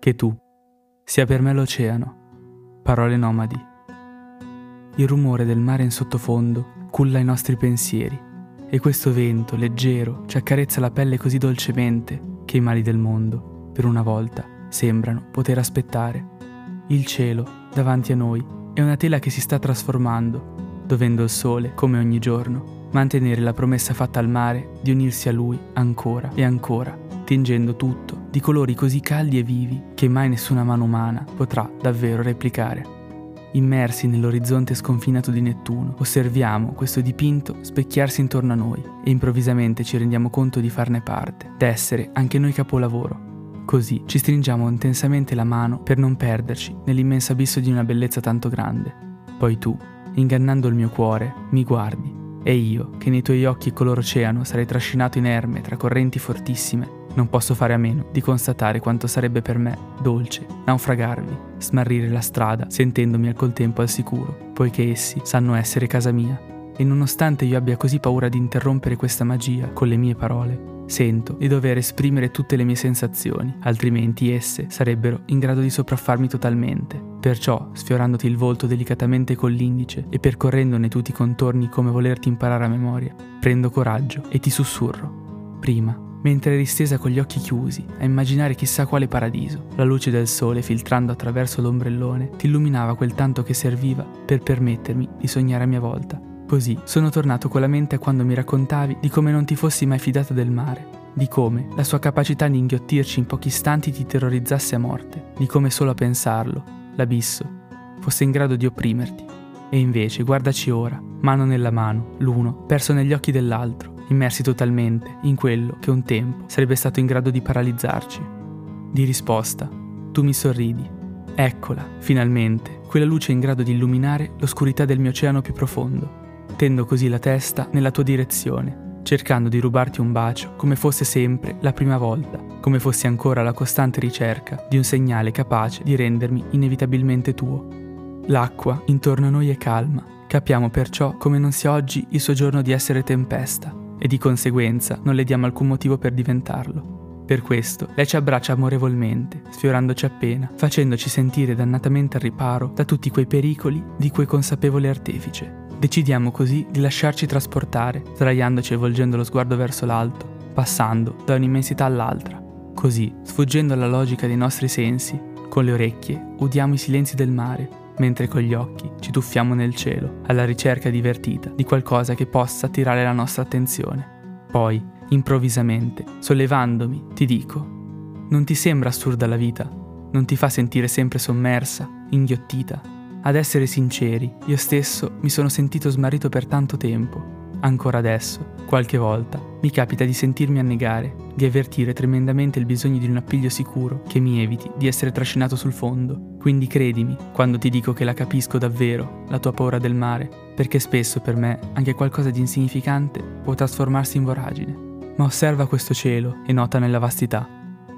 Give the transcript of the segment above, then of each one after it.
che tu sia per me l'oceano. Parole nomadi. Il rumore del mare in sottofondo culla i nostri pensieri e questo vento leggero ci accarezza la pelle così dolcemente che i mali del mondo, per una volta, sembrano poter aspettare. Il cielo, davanti a noi, è una tela che si sta trasformando, dovendo il sole, come ogni giorno, mantenere la promessa fatta al mare di unirsi a lui ancora e ancora, tingendo tutto di colori così caldi e vivi che mai nessuna mano umana potrà davvero replicare. Immersi nell'orizzonte sconfinato di Nettuno, osserviamo questo dipinto specchiarsi intorno a noi e improvvisamente ci rendiamo conto di farne parte, d'essere anche noi capolavoro, Così ci stringiamo intensamente la mano per non perderci nell'immenso abisso di una bellezza tanto grande. Poi tu, ingannando il mio cuore, mi guardi e io, che nei tuoi occhi color oceano sarei trascinato inerme tra correnti fortissime, non posso fare a meno di constatare quanto sarebbe per me dolce naufragarvi, smarrire la strada sentendomi al col tempo al sicuro, poiché essi sanno essere casa mia. E nonostante io abbia così paura di interrompere questa magia con le mie parole, Sento di dover esprimere tutte le mie sensazioni, altrimenti esse sarebbero in grado di sopraffarmi totalmente. Perciò, sfiorandoti il volto delicatamente con l'indice e percorrendone tutti i contorni come volerti imparare a memoria, prendo coraggio e ti sussurro. Prima, mentre eri stesa con gli occhi chiusi, a immaginare chissà quale paradiso, la luce del sole filtrando attraverso l'ombrellone ti illuminava quel tanto che serviva per permettermi di sognare a mia volta Così sono tornato con la mente a quando mi raccontavi di come non ti fossi mai fidata del mare, di come la sua capacità di inghiottirci in pochi istanti ti terrorizzasse a morte, di come solo a pensarlo, l'abisso, fosse in grado di opprimerti. E invece guardaci ora, mano nella mano, l'uno perso negli occhi dell'altro, immersi totalmente in quello che un tempo sarebbe stato in grado di paralizzarci. Di risposta, tu mi sorridi. Eccola, finalmente, quella luce in grado di illuminare l'oscurità del mio oceano più profondo tendo così la testa nella tua direzione, cercando di rubarti un bacio come fosse sempre la prima volta, come fossi ancora la costante ricerca di un segnale capace di rendermi inevitabilmente tuo. L'acqua intorno a noi è calma, capiamo perciò come non sia oggi il suo giorno di essere tempesta e di conseguenza non le diamo alcun motivo per diventarlo. Per questo lei ci abbraccia amorevolmente, sfiorandoci appena, facendoci sentire dannatamente al riparo da tutti quei pericoli di cui è consapevole artefice. Decidiamo così di lasciarci trasportare, sdraiandoci e volgendo lo sguardo verso l'alto, passando da un'immensità all'altra. Così, sfuggendo alla logica dei nostri sensi, con le orecchie udiamo i silenzi del mare, mentre con gli occhi ci tuffiamo nel cielo, alla ricerca divertita di qualcosa che possa attirare la nostra attenzione. Poi, improvvisamente, sollevandomi, ti dico, non ti sembra assurda la vita? Non ti fa sentire sempre sommersa, inghiottita, ad essere sinceri, io stesso mi sono sentito smarrito per tanto tempo. Ancora adesso, qualche volta, mi capita di sentirmi annegare, di avvertire tremendamente il bisogno di un appiglio sicuro che mi eviti di essere trascinato sul fondo. Quindi credimi quando ti dico che la capisco davvero, la tua paura del mare, perché spesso per me anche qualcosa di insignificante può trasformarsi in voragine. Ma osserva questo cielo e nota nella vastità.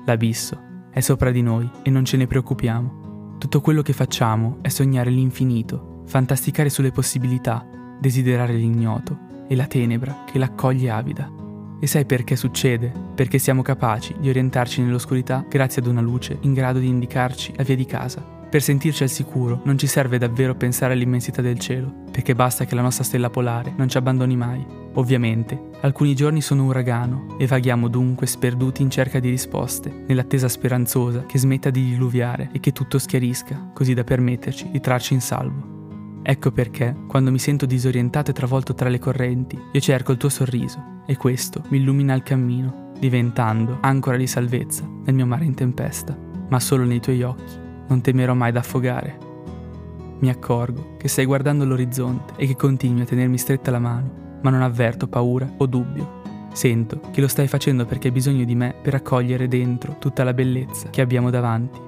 L'abisso è sopra di noi e non ce ne preoccupiamo. Tutto quello che facciamo è sognare l'infinito, fantasticare sulle possibilità, desiderare l'ignoto e la tenebra che l'accoglie avida. E sai perché succede? Perché siamo capaci di orientarci nell'oscurità grazie ad una luce in grado di indicarci la via di casa. Per sentirci al sicuro non ci serve davvero pensare all'immensità del cielo, perché basta che la nostra stella polare non ci abbandoni mai. Ovviamente, alcuni giorni sono uragano e vaghiamo dunque sperduti in cerca di risposte, nell'attesa speranzosa che smetta di diluviare e che tutto schiarisca, così da permetterci di trarci in salvo. Ecco perché, quando mi sento disorientato e travolto tra le correnti, io cerco il tuo sorriso e questo mi illumina il cammino, diventando ancora di salvezza nel mio mare in tempesta, ma solo nei tuoi occhi non temerò mai d'affogare. Mi accorgo che stai guardando l'orizzonte e che continui a tenermi stretta la mano ma non avverto paura o dubbio. Sento che lo stai facendo perché hai bisogno di me per accogliere dentro tutta la bellezza che abbiamo davanti.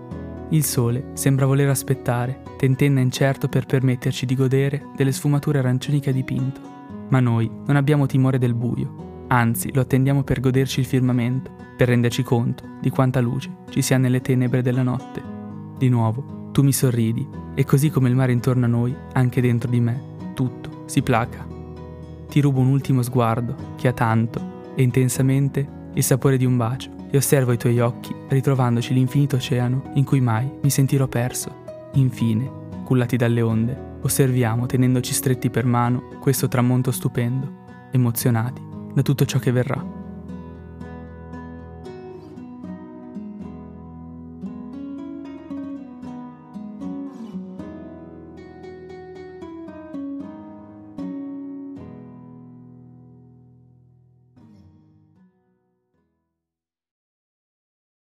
Il sole sembra voler aspettare, tentenna incerto per permetterci di godere delle sfumature arancioni che ha dipinto. Ma noi non abbiamo timore del buio, anzi lo attendiamo per goderci il firmamento, per renderci conto di quanta luce ci sia nelle tenebre della notte. Di nuovo, tu mi sorridi e così come il mare intorno a noi, anche dentro di me, tutto si placa ti rubo un ultimo sguardo che ha tanto e intensamente il sapore di un bacio e osservo i tuoi occhi, ritrovandoci l'infinito oceano in cui mai mi sentirò perso. Infine, cullati dalle onde, osserviamo, tenendoci stretti per mano, questo tramonto stupendo, emozionati da tutto ciò che verrà.